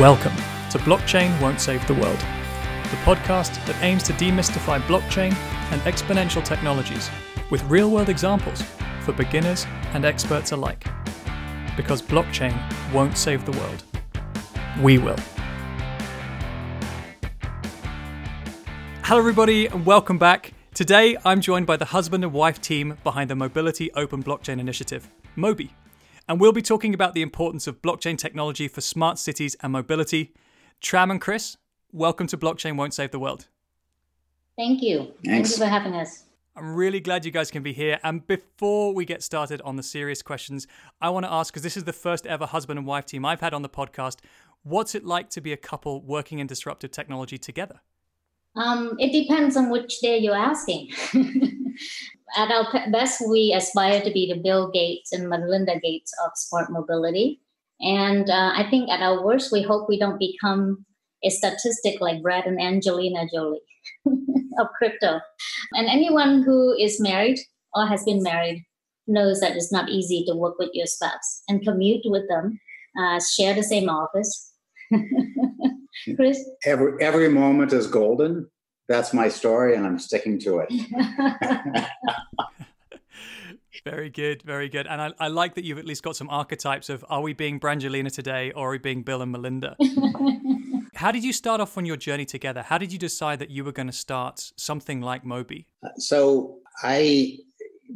Welcome to Blockchain Won't Save the World, the podcast that aims to demystify blockchain and exponential technologies with real world examples for beginners and experts alike. Because blockchain won't save the world. We will. Hello, everybody, and welcome back. Today, I'm joined by the husband and wife team behind the Mobility Open Blockchain Initiative, MOBI and we'll be talking about the importance of blockchain technology for smart cities and mobility. Tram and Chris, welcome to Blockchain Won't Save the World. Thank you. Thanks. Thank you for having us. I'm really glad you guys can be here. And before we get started on the serious questions, I want to ask because this is the first ever husband and wife team I've had on the podcast. What's it like to be a couple working in disruptive technology together? Um, it depends on which day you're asking. at our best, we aspire to be the Bill Gates and Melinda Gates of smart mobility. And uh, I think at our worst, we hope we don't become a statistic like Brad and Angelina Jolie of crypto. And anyone who is married or has been married knows that it's not easy to work with your spouse and commute with them, uh, share the same office. Chris? Every, every moment is golden that's my story and I'm sticking to it. very good, very good. And I, I, like that you've at least got some archetypes of are we being Brangelina today or are we being Bill and Melinda? How did you start off on your journey together? How did you decide that you were going to start something like Mobi? Uh, so I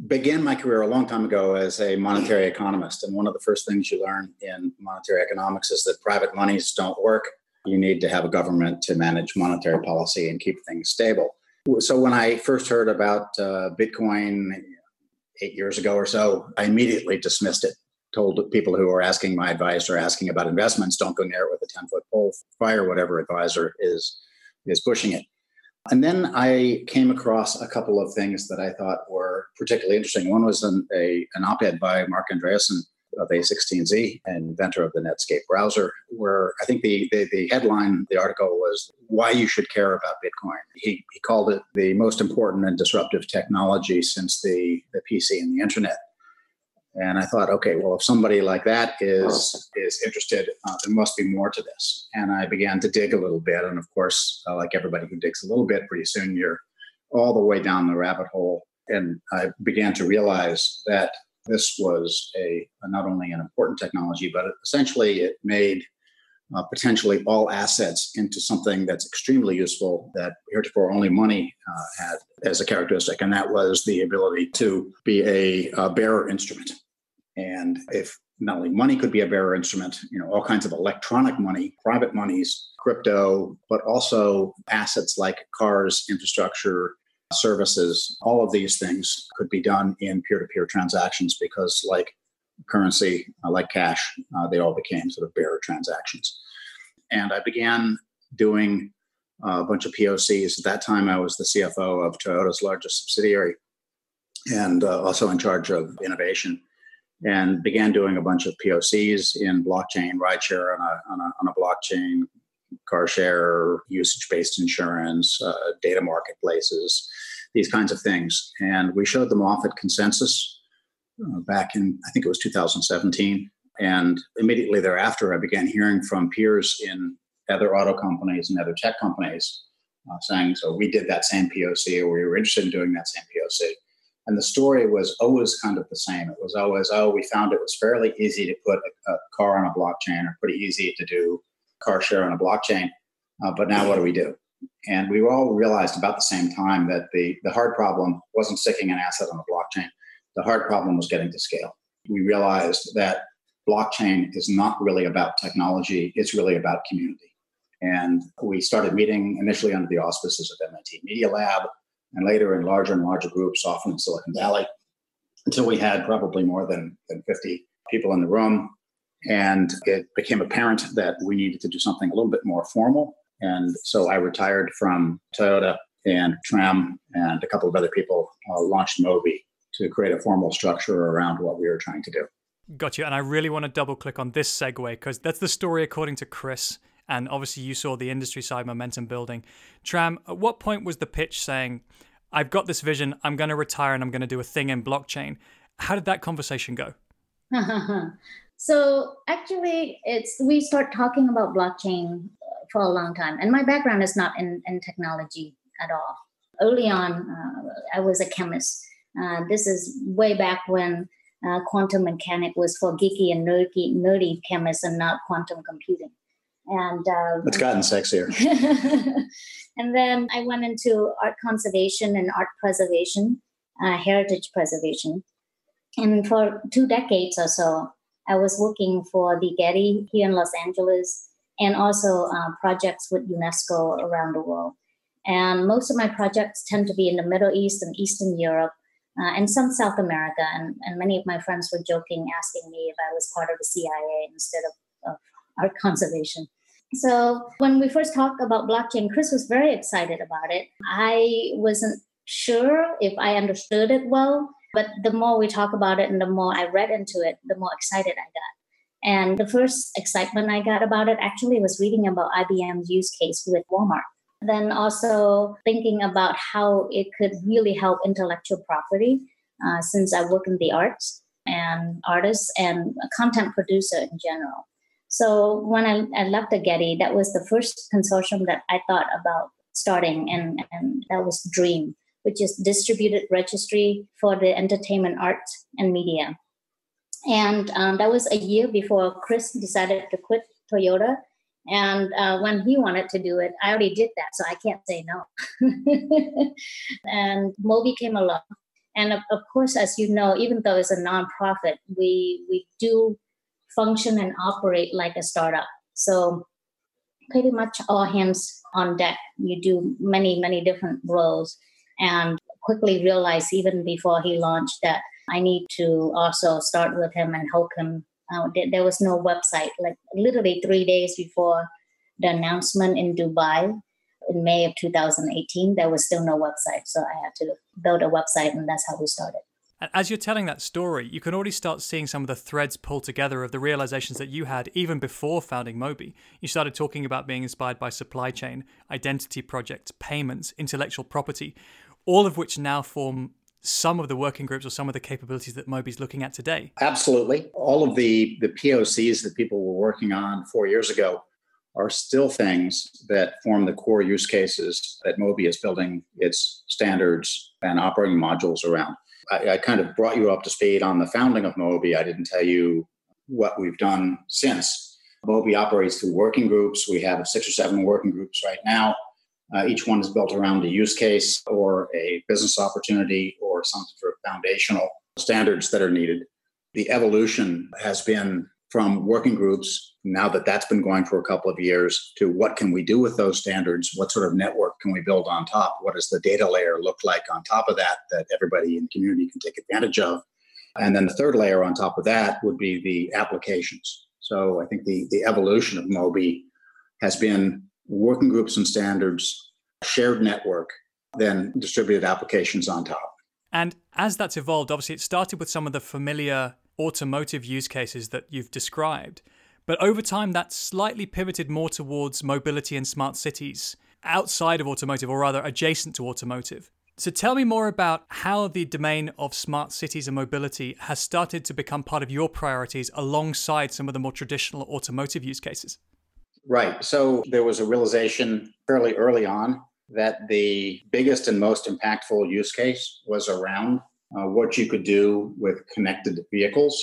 began my career a long time ago as a monetary economist. And one of the first things you learn in monetary economics is that private monies don't work you need to have a government to manage monetary policy and keep things stable. So when I first heard about uh, Bitcoin eight years ago or so, I immediately dismissed it. Told people who were asking my advice or asking about investments, don't go near it with a 10 foot pole, fire whatever advisor is is pushing it. And then I came across a couple of things that I thought were particularly interesting. One was an, a, an op ed by Marc Andreessen of A16Z, inventor of the Netscape browser, where I think the, the, the headline, the article was why you should care about Bitcoin. He, he called it the most important and disruptive technology since the, the PC and the internet. And I thought, okay, well, if somebody like that is is interested, uh, there must be more to this. And I began to dig a little bit. And of course, uh, like everybody who digs a little bit, pretty soon you're all the way down the rabbit hole. And I began to realize that this was a, a not only an important technology, but essentially it made uh, potentially all assets into something that's extremely useful that heretofore only money uh, had as a characteristic, and that was the ability to be a, a, bearer instrument. And if not only money could be a bearer instrument, you know, all kinds of electronic money, private monies, crypto, but also assets like cars, infrastructure, services, all of these things could be done in peer to peer transactions because, like currency, uh, like cash, uh, they all became sort of bearer transactions. And I began doing uh, a bunch of POCs. At that time, I was the CFO of Toyota's largest subsidiary and uh, also in charge of innovation. And began doing a bunch of POCs in blockchain, rideshare on a, on a, on a blockchain, car share, usage based insurance, uh, data marketplaces, these kinds of things. And we showed them off at Consensus back in, I think it was 2017. And immediately thereafter, I began hearing from peers in other auto companies and other tech companies uh, saying, So we did that same POC, or we were interested in doing that same POC. And the story was always kind of the same. It was always, oh, we found it was fairly easy to put a, a car on a blockchain or pretty easy to do car share on a blockchain. Uh, but now what do we do? And we all realized about the same time that the, the hard problem wasn't sticking an asset on a blockchain. The hard problem was getting to scale. We realized that blockchain is not really about technology, it's really about community. And we started meeting initially under the auspices of MIT Media Lab and later in larger and larger groups, often in Silicon Valley, until we had probably more than, than 50 people in the room and it became apparent that we needed to do something a little bit more formal. And so I retired from Toyota and Tram and a couple of other people uh, launched MOBI to create a formal structure around what we were trying to do. Got you. And I really want to double click on this segue because that's the story according to Chris. And obviously, you saw the industry side momentum building. Tram, at what point was the pitch saying, I've got this vision, I'm going to retire and I'm going to do a thing in blockchain? How did that conversation go? So actually, it's we start talking about blockchain uh, for a long time, and my background is not in, in technology at all. Early on, uh, I was a chemist. Uh, this is way back when uh, quantum mechanics was for geeky and nerdy, nerdy chemists and not quantum computing. And uh, it's gotten sexier. and then I went into art conservation and art preservation, uh, heritage preservation. And for two decades or so, I was working for the Getty here in Los Angeles and also uh, projects with UNESCO around the world. And most of my projects tend to be in the Middle East and Eastern Europe uh, and some South America. And, and many of my friends were joking, asking me if I was part of the CIA instead of, of conservation. So when we first talked about blockchain, Chris was very excited about it. I wasn't sure if I understood it well, but the more we talk about it and the more I read into it, the more excited I got. And the first excitement I got about it actually was reading about IBM's use case with Walmart. Then also thinking about how it could really help intellectual property, uh, since I work in the arts and artists and a content producer in general. So when I, I left the Getty, that was the first consortium that I thought about starting, and, and that was Dream, which is distributed registry for the entertainment, art, and media. And um, that was a year before Chris decided to quit Toyota and uh, when he wanted to do it, I already did that, so I can't say no. and Mobi came along. And of, of, course, as you know, even though it's a nonprofit, we, we do function and operate like a startup. So pretty much all hands on deck. You do many, many different roles. And quickly realized even before he launched that I need to also start with him and help him uh, there, was no website. Like literally three days before the announcement in Dubai in May of 2018, there was still no website. So I had to build a website, and that's how we started. As you're telling that story, you can already start seeing some of the threads pulled together of the realizations that you had even before founding Mobi. You started talking about being inspired by supply chain, identity projects, payments, intellectual property, all of which now form some of the working groups or some of the capabilities that Mobi's looking at today? Absolutely. All of the, the POCs that people were working on four years ago are still things that form the core use cases that Mobi is building its standards and operating modules around. I, I kind of brought you up to speed on the founding of Mobi. I didn't tell you what we've done since. Mobi operates through working groups. We have six or seven working groups right now. Uh, each one is built around a use case or a business opportunity or some sort of foundational standards that are needed. The evolution has been from working groups, now that that's been going for a couple of years, to what can we do with those standards? What sort of network can we build on top? What does the data layer look like on top of that that everybody in the community can take advantage of? And then the third layer on top of that would be the applications. So I think the, the evolution of Mobi has been working groups and standards, shared network, then distributed applications on top. And as that's evolved, obviously it started with some of the familiar automotive use cases that you've described. But over time, that slightly pivoted more towards mobility and smart cities outside of automotive, or rather adjacent to automotive. So tell me more about how the domain of smart cities and mobility has started to become part of your priorities alongside some of the more traditional automotive use cases. Right. So there was a realization fairly early on that the biggest and most impactful use case was around uh, what you could do with connected vehicles.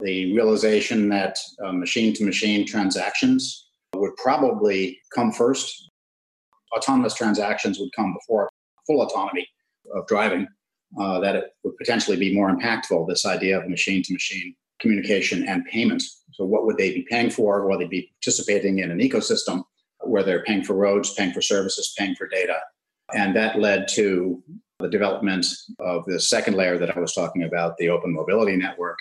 The realization that machine to machine transactions would probably come first. Autonomous transactions would come before full autonomy of driving, uh, that it would potentially be more impactful, this idea of machine to machine communication and payment. So, what would they be paying for? Will they'd be participating in an ecosystem where they're paying for roads, paying for services, paying for data? And that led to the development of the second layer that I was talking about, the open mobility network.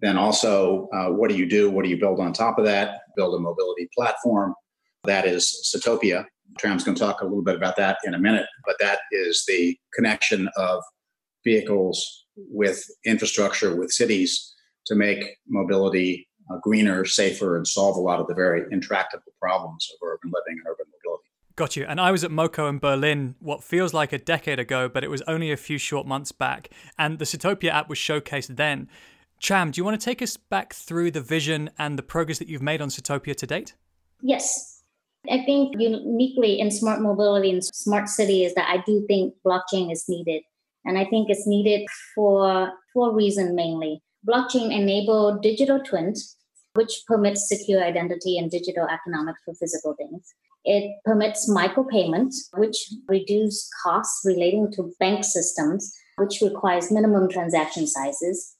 Then also, uh, what do you do? What do you build on top of that? Build a mobility platform. That is Citopia. Tram's going to talk a little bit about that in a minute, but that is the connection of vehicles with infrastructure, with cities to make mobility uh, greener, safer, and solve a lot of the very intractable problems of urban living and urban mobility. Got you. And I was at MoCo in Berlin, what feels like a decade ago, but it was only a few short months back. And the Citopia app was showcased then. Tram, do you want to take us back through the vision and the progress that you've made on Citopia to date? Yes. I think uniquely in smart mobility and smart city is that I do think blockchain is needed. And I think it's needed for four reasons mainly. Blockchain enable digital twins, which permits secure identity and digital economics for physical things. It permits micropayments, which reduce costs relating to bank systems, which requires minimum transaction sizes.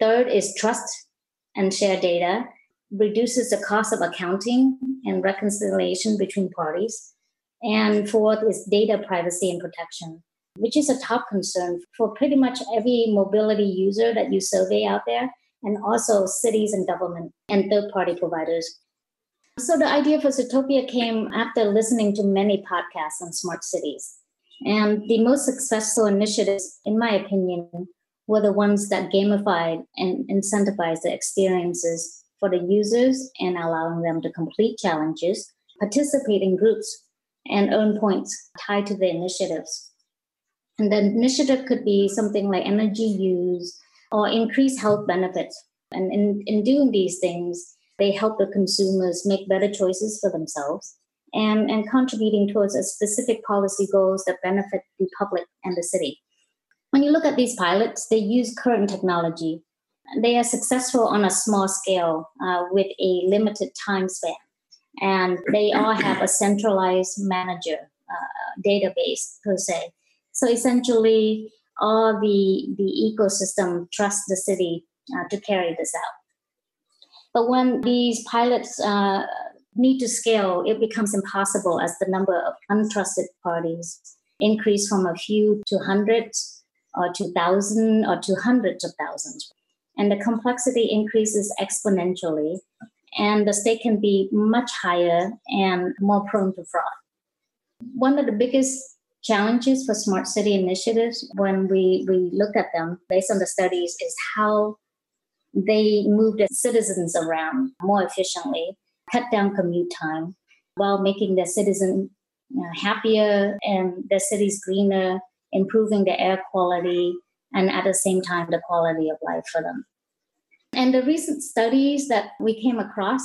Third is trust and share data, reduces the cost of accounting and reconciliation between parties. And fourth is data privacy and protection, which is a top concern for pretty much every mobility user that you survey out there, and also cities and government and third party providers. So the idea for Citopia came after listening to many podcasts on smart cities. And the most successful initiatives, in my opinion, were the ones that gamified and incentivized the experiences for the users and allowing them to complete challenges, participate in groups, and earn points tied to the initiatives. And the initiative could be something like energy use or increase health benefits. And in, in doing these things, they help the consumers make better choices for themselves and, and contributing towards a specific policy goals that benefit the public and the city. When you look at these pilots, they use current technology they are successful on a small scale uh, with a limited time span. And they all have a centralized manager uh, database per se. So essentially, all the, the ecosystem trusts the city uh, to carry this out. But when these pilots uh, need to scale, it becomes impossible as the number of untrusted parties increase from a few to hundreds or to thousands or to hundreds of thousands and the complexity increases exponentially and the stake can be much higher and more prone to fraud. One of the biggest challenges for smart city initiatives when we, we look at them based on the studies is how they move the citizens around more efficiently, cut down commute time while making the citizen uh, happier and the cities greener, improving the air quality, and at the same time the quality of life for them. And the recent studies that we came across,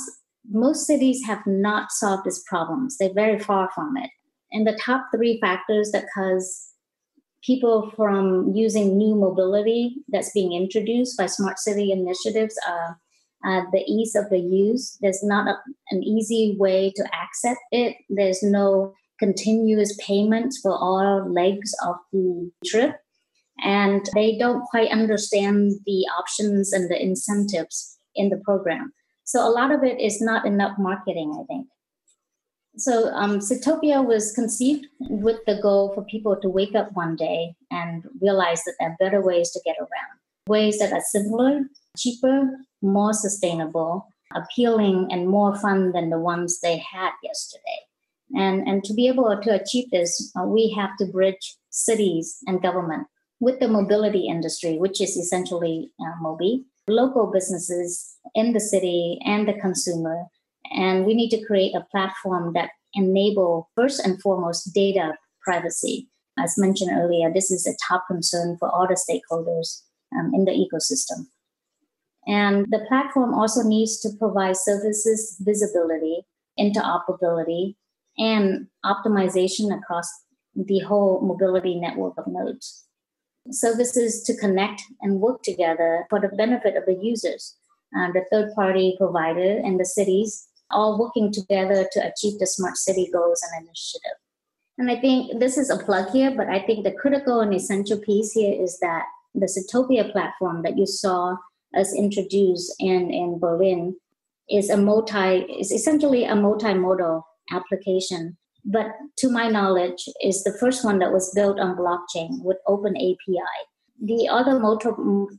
most cities have not solved these problems. They're very far from it. And the top three factors that cause people from using new mobility that's being introduced by smart city initiatives are uh, the ease of the use. There's not a, an easy way to access it. There's no continuous payments for all legs of the trip and they don't quite understand the options and the incentives in the program. So a lot of it is not enough marketing, I think. So um, Citopia was conceived with the goal for people to wake up one day and realize that there are better ways to get around, ways that are simpler, cheaper, more sustainable, appealing, and more fun than the ones they had yesterday. And, and to be able to achieve this, uh, we have to bridge cities and government with the mobility industry, which is essentially uh, Mobi, local businesses in the city and the consumer. And we need to create a platform that enable first and foremost data privacy. As mentioned earlier, this is a top concern for all the stakeholders um, in the ecosystem. And the platform also needs to provide services visibility, interoperability, and optimization across the whole mobility network of nodes services to connect and work together for the benefit of the users, uh, the third party provider, and the cities, all working together to achieve the smart city goals and initiative. And I think this is a plug here, but I think the critical and essential piece here is that the Citopia platform that you saw us introduce in, in Berlin is a multi is essentially a multimodal application but to my knowledge is the first one that was built on blockchain with open api the other multi,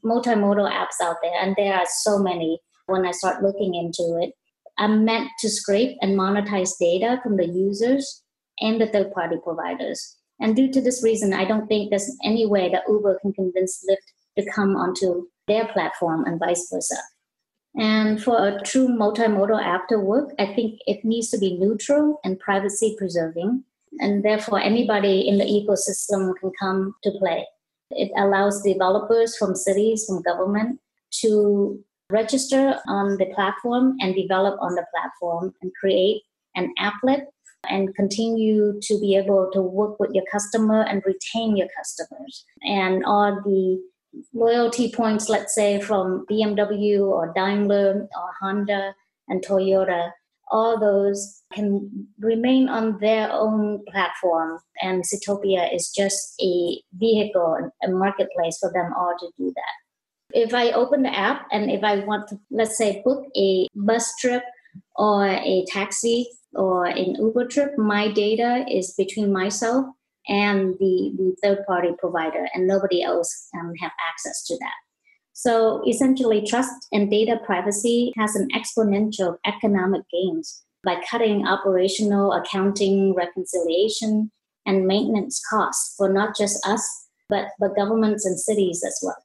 multimodal apps out there and there are so many when i start looking into it are meant to scrape and monetize data from the users and the third party providers and due to this reason i don't think there's any way that uber can convince lyft to come onto their platform and vice versa and for a true multimodal app to work, I think it needs to be neutral and privacy preserving. And therefore, anybody in the ecosystem can come to play. It allows developers from cities, from government, to register on the platform and develop on the platform and create an applet and continue to be able to work with your customer and retain your customers. And all the loyalty points, let's say from BMW or Daimler or Honda and Toyota, all those can remain on their own platform. And Citopia is just a vehicle, a marketplace for them all to do that. If I open the app and if I want to, let's say, book a bus trip or a taxi or an Uber trip, my data is between myself and the, the third party provider, and nobody else um, have access to that. So essentially, trust and data privacy has an exponential economic gains by cutting operational, accounting, reconciliation, and maintenance costs for not just us, but, but governments and cities as well.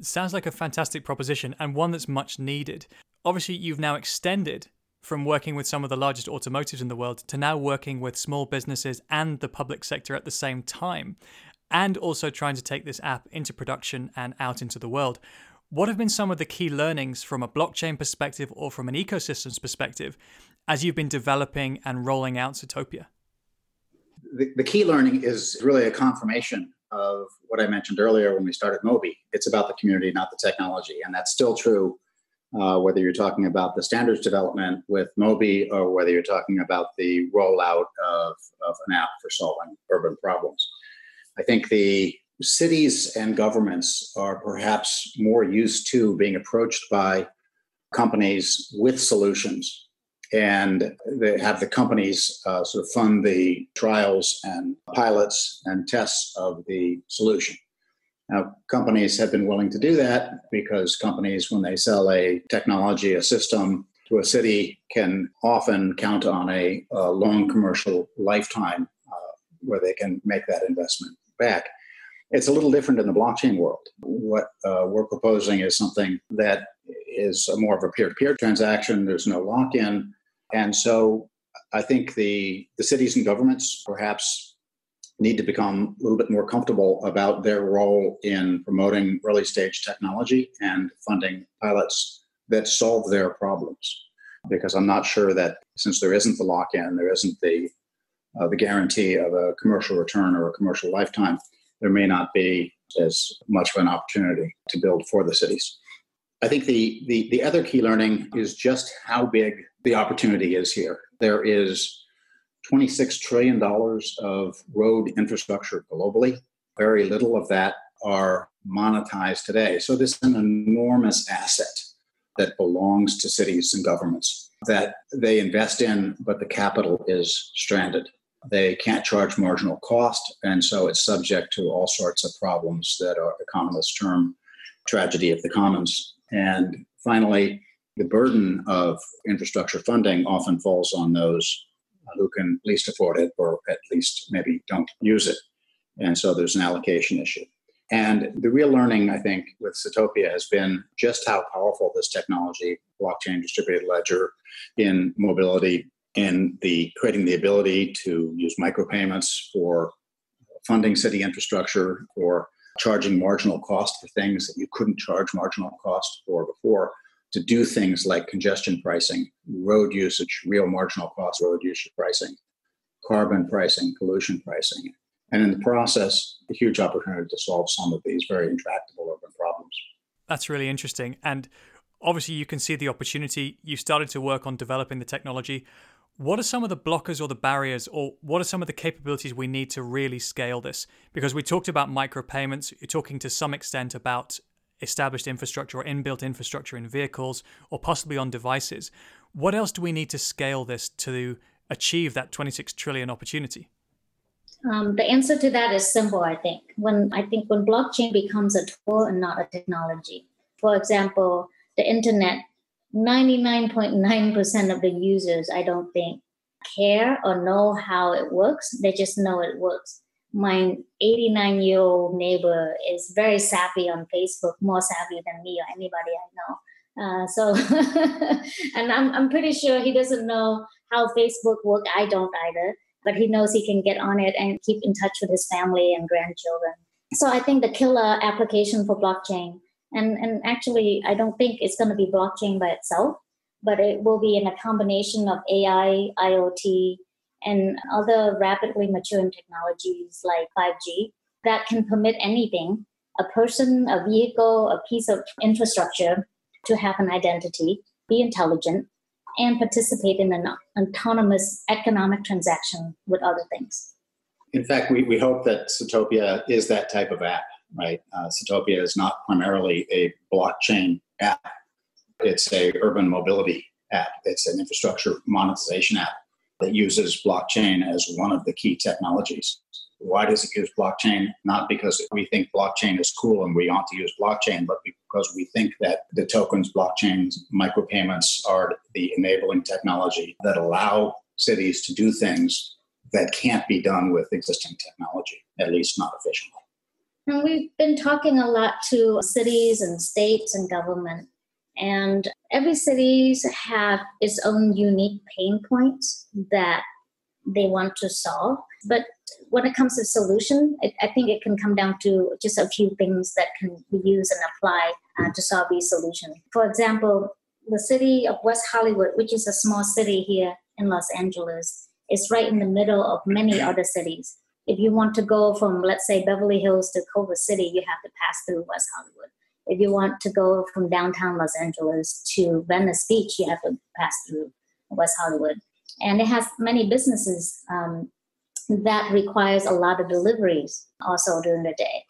Sounds like a fantastic proposition and one that's much needed. Obviously, you've now extended from working with some of the largest automotives in the world to now working with small businesses and the public sector at the same time, and also trying to take this app into production and out into the world. What have been some of the key learnings from a blockchain perspective or from an ecosystems perspective as you've been developing and rolling out Citopia? The, the key learning is really a confirmation of what I mentioned earlier when we started Mobi. It's about the community, not the technology. And that's still true uh, whether you're talking about the standards development with Mobi or whether you're talking about the rollout of, of an app for solving urban problems. I think the cities and governments are perhaps more used to being approached by companies with solutions and they have the companies uh, sort of fund the trials and pilots and tests of the solution now, companies have been willing to do that because companies, when they sell a technology, a system to a city, can often count on a, a long commercial lifetime uh, where they can make that investment back. It's a little different in the blockchain world. What uh, we're proposing is something that is more of a peer to peer transaction, there's no lock in. And so I think the, the cities and governments perhaps need to become a little bit more comfortable about their role in promoting early stage technology and funding pilots that solve their problems. Because I'm not sure that since there isn't the lock in, there isn't the, uh, the guarantee of a commercial return or a commercial lifetime, there may not be as much of an opportunity to build for the cities. I think the, the, the other key learning is just how big the opportunity is here. There is $26 trillion of road infrastructure globally. Very little of that are monetized today. So this is an enormous asset that belongs to cities and governments that they invest in, but the capital is stranded. They can't charge marginal cost, and so it's subject to all sorts of problems that our economists term tragedy of the commons. And finally, the burden of infrastructure funding often falls on those who can least afford it or at least maybe don't use it. And so there's an allocation issue. And the real learning, I think, with Citopia has been just how powerful this technology, blockchain distributed ledger, in mobility, in the creating the ability to use micropayments for funding city infrastructure, for charging marginal cost for things that you couldn't charge marginal cost for before, to do things like congestion pricing, road usage, real marginal cost road usage pricing, carbon pricing, pollution pricing, and in the process, a huge opportunity to solve some of these very intractable urban problems. That's really interesting. And obviously, you can see the opportunity. You started to work on developing the technology. What are some of the blockers or the barriers, or what are some of the capabilities we need to really scale this? Because we talked about micropayments, you're talking to some extent about established infrastructure or inbuilt infrastructure in vehicles or possibly on devices. What else do we need to scale this to achieve that 26 trillion opportunity? Um, the answer to that is simple, I think. When I think when blockchain becomes a tool and not a technology. For example, the internet, 99.9% of the users, I don't think, care or know how it works. They just know it works my 89 year old neighbor is very savvy on Facebook, more savvy than me or anybody I know. Uh, so, and I'm, I'm pretty sure he doesn't know how Facebook work. I don't either, but he knows he can get on it and keep in touch with his family and grandchildren. So I think the killer application for blockchain And, and actually, I don't think it's going to be blockchain by itself, but it will be in a combination of AI, IoT, and other rapidly maturing technologies like 5G that can permit anything a person, a vehicle, a piece of infrastructure to have an identity, be intelligent, and participate in an autonomous economic transaction with other things. In fact, we, we hope that Citopia is that type of app, right? Uh, Citopia is not primarily a blockchain app. It's a urban mobility app. It's an infrastructure monetization app that uses blockchain as one of the key technologies. Why does it use blockchain? Not because we think blockchain is cool and we ought to use blockchain, but because we think that the tokens, blockchains, micropayments are the enabling technology that allow cities to do things that can't be done with existing technology, at least not efficiently. And we've been talking a lot to cities and states and government, and every cities have its own unique pain points that they want to solve. But when it comes to solution, it, I think it can come down to just a few things that can be used and applied uh, to solve these solutions. For example, the city of West Hollywood, which is a small city here in Los Angeles, is right in the middle of many other cities. If you want to go from, let's say, Beverly Hills to Culver City, you have to pass through West Hollywood. If you want to go from downtown Los Angeles to Venice Beach, you have to pass through West Hollywood. And it has many businesses um, that requires a lot of deliveries also during the day.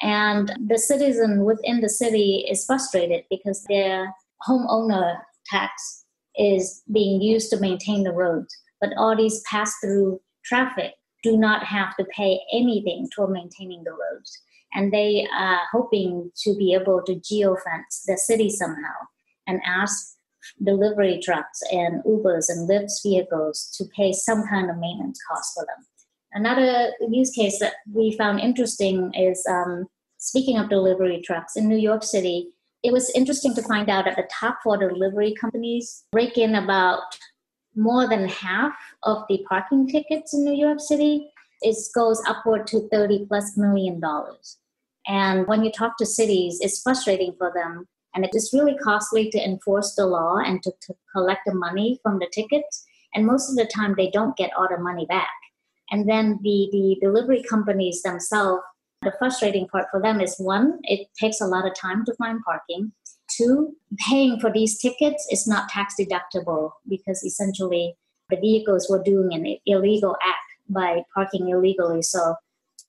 And the citizen within the city is frustrated because their homeowner tax is being used to maintain the roads. But all these pass through traffic do not have to pay anything toward maintaining the roads. And they are hoping to be able to geofence the city somehow and ask delivery trucks and Ubers and Lyft vehicles to pay some kind of maintenance cost for them. Another use case that we found interesting is um, speaking of delivery trucks in New York City. It was interesting to find out that the top four delivery companies rake in about more than half of the parking tickets in New York City. It goes upward to 30 plus million dollars. And when you talk to cities, it's frustrating for them. And it is really costly to enforce the law and to, to collect the money from the tickets. And most of the time, they don't get all the money back. And then the, the delivery companies themselves, the frustrating part for them is one, it takes a lot of time to find parking. Two, paying for these tickets is not tax deductible because essentially the vehicles were doing an illegal act by parking illegally. So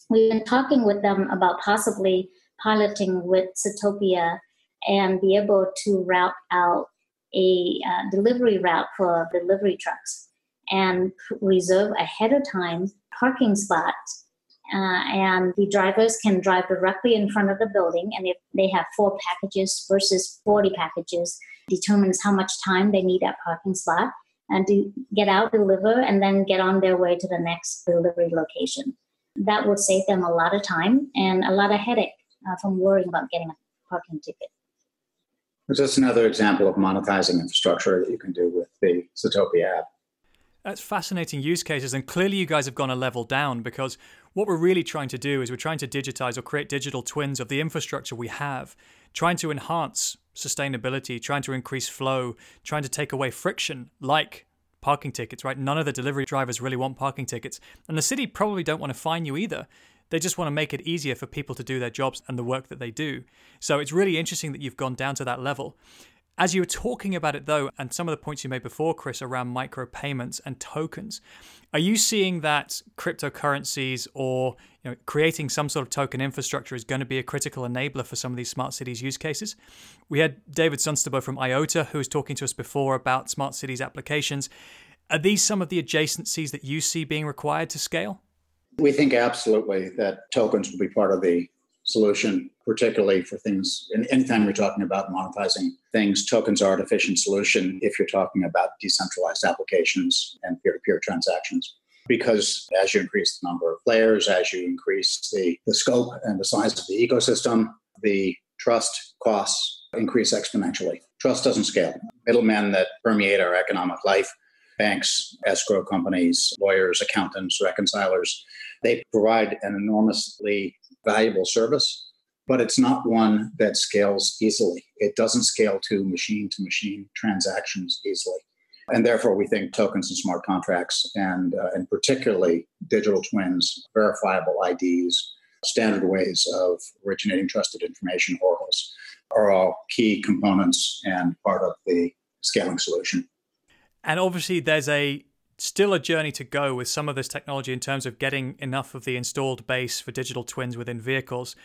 we've been talking with them about possibly piloting with Citopia and be able to route out a uh, delivery route for delivery trucks and reserve ahead of time parking spots. Uh, and the drivers can drive directly in front of the building. And if they have four packages versus 40 packages, determines how much time they need at parking spot and to get out, deliver, and then get on their way to the next delivery location. That would save them a lot of time and a lot of headache uh, from worrying about getting a parking ticket. It's just another example of monetizing infrastructure that you can do with the Citopia app. That's fascinating use cases, and clearly you guys have gone a level down because what we're really trying to do is we're trying to digitize or create digital twins of the infrastructure we have, trying to enhance sustainability, trying to increase flow, trying to take away friction, like parking tickets, right? None of the delivery drivers really want parking tickets, and the city probably don't want to fine you either. They just want to make it easier for people to do their jobs and the work that they do. So it's really interesting that you've gone down to that level. As you were talking about it, though, and some of the points you made before, Chris, around micropayments and tokens, are you seeing that cryptocurrencies or you know, creating some sort of token infrastructure is going to be a critical enabler for some of these smart cities use cases? We had David Sønstebø from IOTA who was talking to us before about smart cities applications. Are these some of the adjacencies that you see being required to scale? We think absolutely that tokens will be part of the solution, particularly for things. Anytime you're talking about monetizing things, tokens are an efficient solution if you're talking about decentralized applications and peer to peer transactions. Because as you increase the number of players, as you increase the, the scope and the size of the ecosystem, the trust costs increase exponentially. Trust doesn't scale. Middlemen that permeate our economic life, banks, escrow companies, lawyers, accountants, reconcilers, they provide an enormously valuable service, but it's not one that scales easily. It doesn't scale to machine to machine transactions easily. And therefore, we think tokens and smart contracts, and, uh, and particularly digital twins, verifiable IDs, standard ways of originating trusted information, oracles, are all key components and part of the scaling solution. And obviously, there's a still a journey to go with some of this technology in terms of getting enough of the installed base for digital twins within vehicles.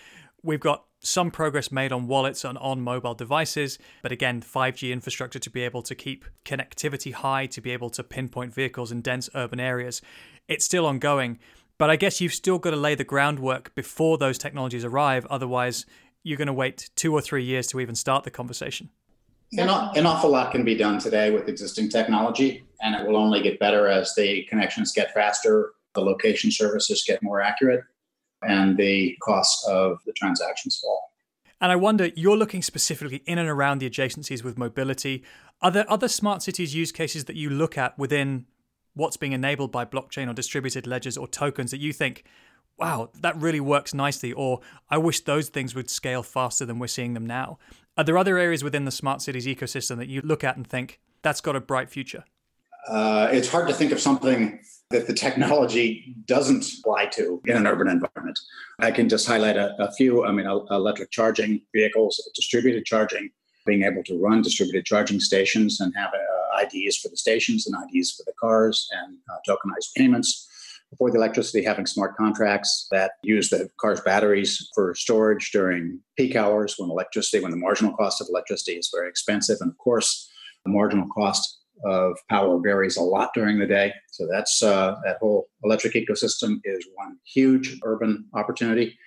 We've got some progress made on wallets and on mobile devices, but again, 5G infrastructure to be able to keep connectivity high, to be able to pinpoint vehicles in dense urban areas, it's still ongoing. But I guess you've still got to lay the groundwork before those technologies arrive. Otherwise, you're going to wait two or three years to even start the conversation. An, an awful lot can be done today with existing technology, and it will only get better as the connections get faster, the location services get more accurate, and the costs of the transactions fall. And I wonder, you're looking specifically in and around the adjacencies with mobility. Are there other smart cities use cases that you look at within what's being enabled by blockchain or distributed ledgers or tokens that you think, wow, that really works nicely, or I wish those things would scale faster than we're seeing them now? Are there other areas within the smart cities ecosystem that you look at and think, that's got a bright future? Uh, it's hard to think of something that the technology doesn't apply to in an urban environment. I can just highlight a, a few. I mean, electric charging vehicles, distributed charging, being able to run distributed charging stations and have uh, IDs for the stations and IDs for the cars and uh, tokenized payments. For the electricity, having smart contracts that use the car's batteries for storage during peak hours when electricity, when the marginal cost of electricity is very expensive. And of course, the marginal cost of power varies a lot during the day. So that's uh, that whole electric ecosystem is one huge urban opportunity.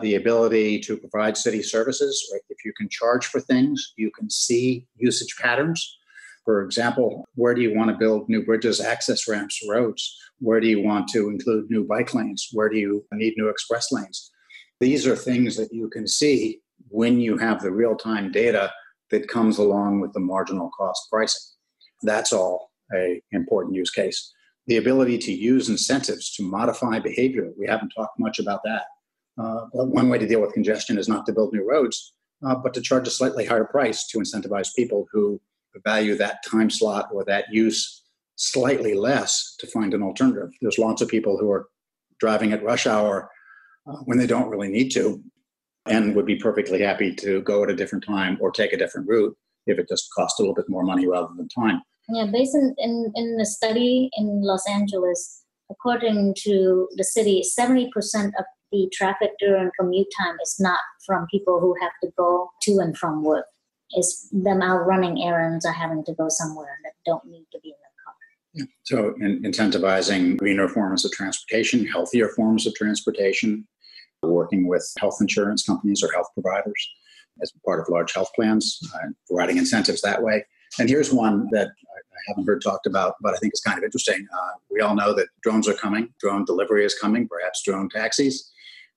The ability to provide city services, right? If you can charge for things, you can see usage patterns. For example, where do you want to build new bridges, access ramps, roads? Where do you want to include new bike lanes? Where do you need new express lanes? These are things that you can see when you have the real time data that comes along with the marginal cost pricing. That's all a important use case. The ability to use incentives to modify behavior. We haven't talked much about that. Uh, one way to deal with congestion is not to build new roads, uh, but to charge a slightly higher price to incentivize people who value that time slot or that use slightly less to find an alternative. There's lots of people who are driving at rush hour uh, when they don't really need to and would be perfectly happy to go at a different time or take a different route if it just costs a little bit more money rather than time. Yeah, based in, in, in a study in Los Angeles, according to the city, 70% of the traffic during commute time is not from people who have to go to and from work. It's them out running errands or having to go somewhere that don't need to be in the car. Yeah. So, in, incentivizing greener forms of transportation, healthier forms of transportation, working with health insurance companies or health providers as part of large health plans, uh, providing incentives that way. And here's one that I haven't heard talked about, but I think is kind of interesting. Uh, we all know that drones are coming, drone delivery is coming, perhaps drone taxis.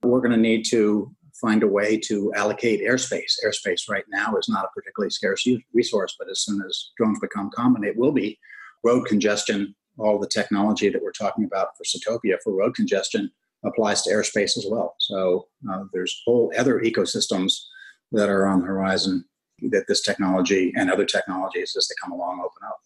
We're going to need to find a way to allocate airspace. Airspace right now is not a particularly scarce resource, but as soon as drones become common, it will be. Road congestion, all the technology that we're talking about for Citopia for road congestion applies to airspace as well. So uh, there's whole other ecosystems that are on the horizon that this technology and other technologies as they come along open up.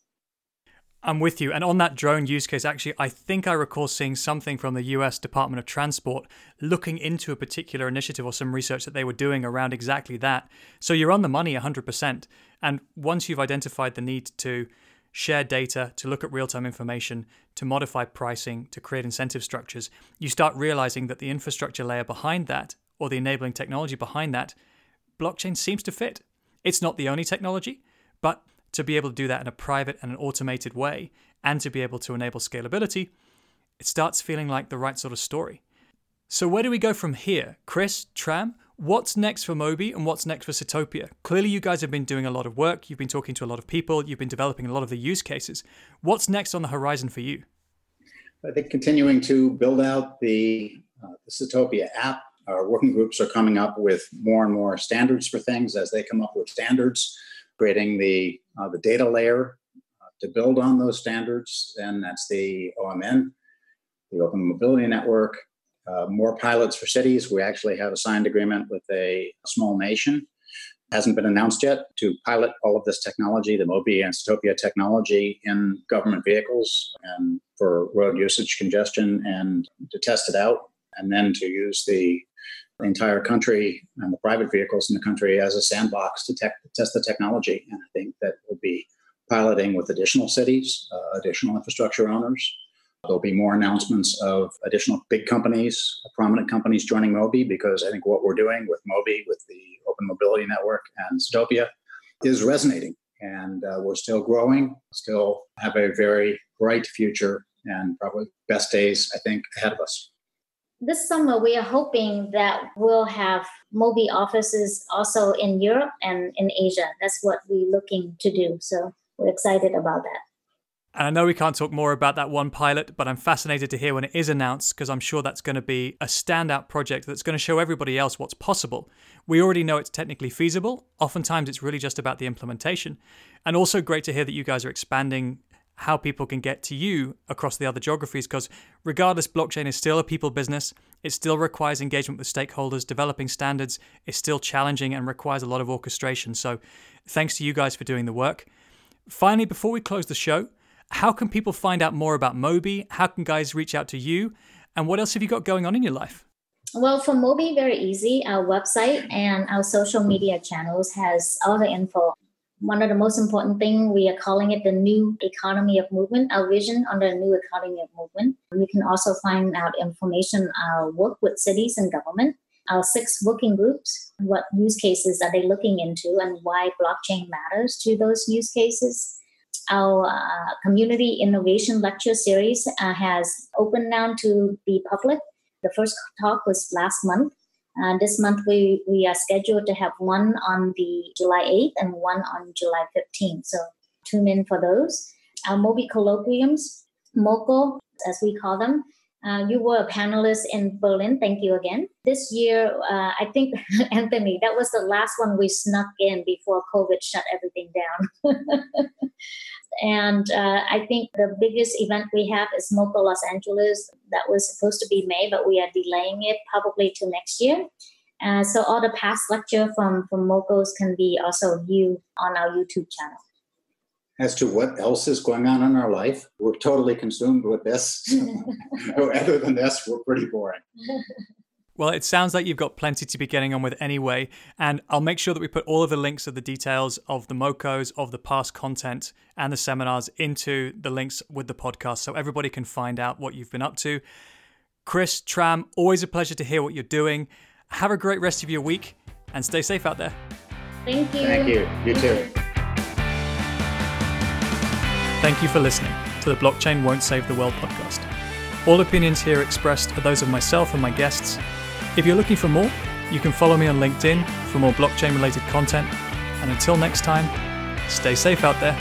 I'm with you. And on that drone use case, actually, I think I recall seeing something from the US Department of Transport looking into a particular initiative or some research that they were doing around exactly that. So you're on the money 100%. And once you've identified the need to share data, to look at real time information, to modify pricing, to create incentive structures, you start realizing that the infrastructure layer behind that, or the enabling technology behind that, blockchain seems to fit. It's not the only technology, but to be able to do that in a private and an automated way and to be able to enable scalability, it starts feeling like the right sort of story. So, where do we go from here? Chris, Tram, what's next for Mobi and what's next for Citopia? Clearly, you guys have been doing a lot of work, you've been talking to a lot of people, you've been developing a lot of the use cases. What's next on the horizon for you? I think continuing to build out the, uh, the Citopia app. Our working groups are coming up with more and more standards for things as they come up with standards creating the, uh, the data layer uh, to build on those standards. And that's the OMN, the Open Mobility Network. Uh, more pilots for cities. We actually have a signed agreement with a small nation hasn't been announced yet to pilot all of this technology, the Mobi and Citopia technology in government vehicles and for road usage congestion and to test it out and then to use the entire country and the private vehicles in the country as a sandbox to te- test the technology. And I think that we'll be piloting with additional cities, uh, additional infrastructure owners, There'll be more announcements of additional big companies, prominent companies joining Mobi because I think what we're doing with Mobi, with the Open Mobility Network and Citopia, is resonating. And uh, we're still growing, still have a very bright future, and probably best days, I think, ahead of us. This summer, we are hoping that we'll have Mobi offices also in Europe and in Asia. That's what we're looking to do. So we're excited about that. And I know we can't talk more about that one pilot, but I'm fascinated to hear when it is announced because I'm sure that's going to be a standout project that's going to show everybody else what's possible. We already know it's technically feasible. Oftentimes, it's really just about the implementation. And also, great to hear that you guys are expanding how people can get to you across the other geographies because, regardless, blockchain is still a people business. It still requires engagement with stakeholders, developing standards is still challenging and requires a lot of orchestration. So, thanks to you guys for doing the work. Finally, before we close the show, how can people find out more about Mobi? How can guys reach out to you? And what else have you got going on in your life? Well, for Mobi, very easy. Our website and our social media channels has all the info. One of the most important thing, we are calling it the new economy of movement, our vision on the new economy of movement. You can also find out information, our work with cities and government, our six working groups, what use cases are they looking into and why blockchain matters to those use cases our uh, community innovation lecture series uh, has opened now to the public. The first talk was last month. Uh, this month, we, we are scheduled to have one on the July 8th and one on July 15th. So tune in for those. Our Mobi colloquiums, MOCO, as we call them, uh, you were a panelist in Berlin. Thank you again. This year, uh, I think, Anthony, that was the last one we snuck in before COVID shut everything down. and uh, I think the biggest event we have is MOCO Los Angeles. That was supposed to be May, but we are delaying it probably to next year. Uh, so all the past lecture from, from MOCOs can be also viewed on our YouTube channel as to what else is going on in our life. We're totally consumed with this. Other than this, we're pretty boring. Well, it sounds like you've got plenty to be getting on with anyway, and I'll make sure that we put all of the links of the details of the MOCOs, of the past content, and the seminars into the links with the podcast so everybody can find out what you've been up to. Chris, Tram, always a pleasure to hear what you're doing. Have a great rest of your week and stay safe out there. Thank you. Thank you. You too. Thank you for listening to the Blockchain Won't Save the World podcast. All opinions here expressed are those of myself and my guests. If you're looking for more, you can follow me on LinkedIn for more blockchain related content. And until next time, stay safe out there.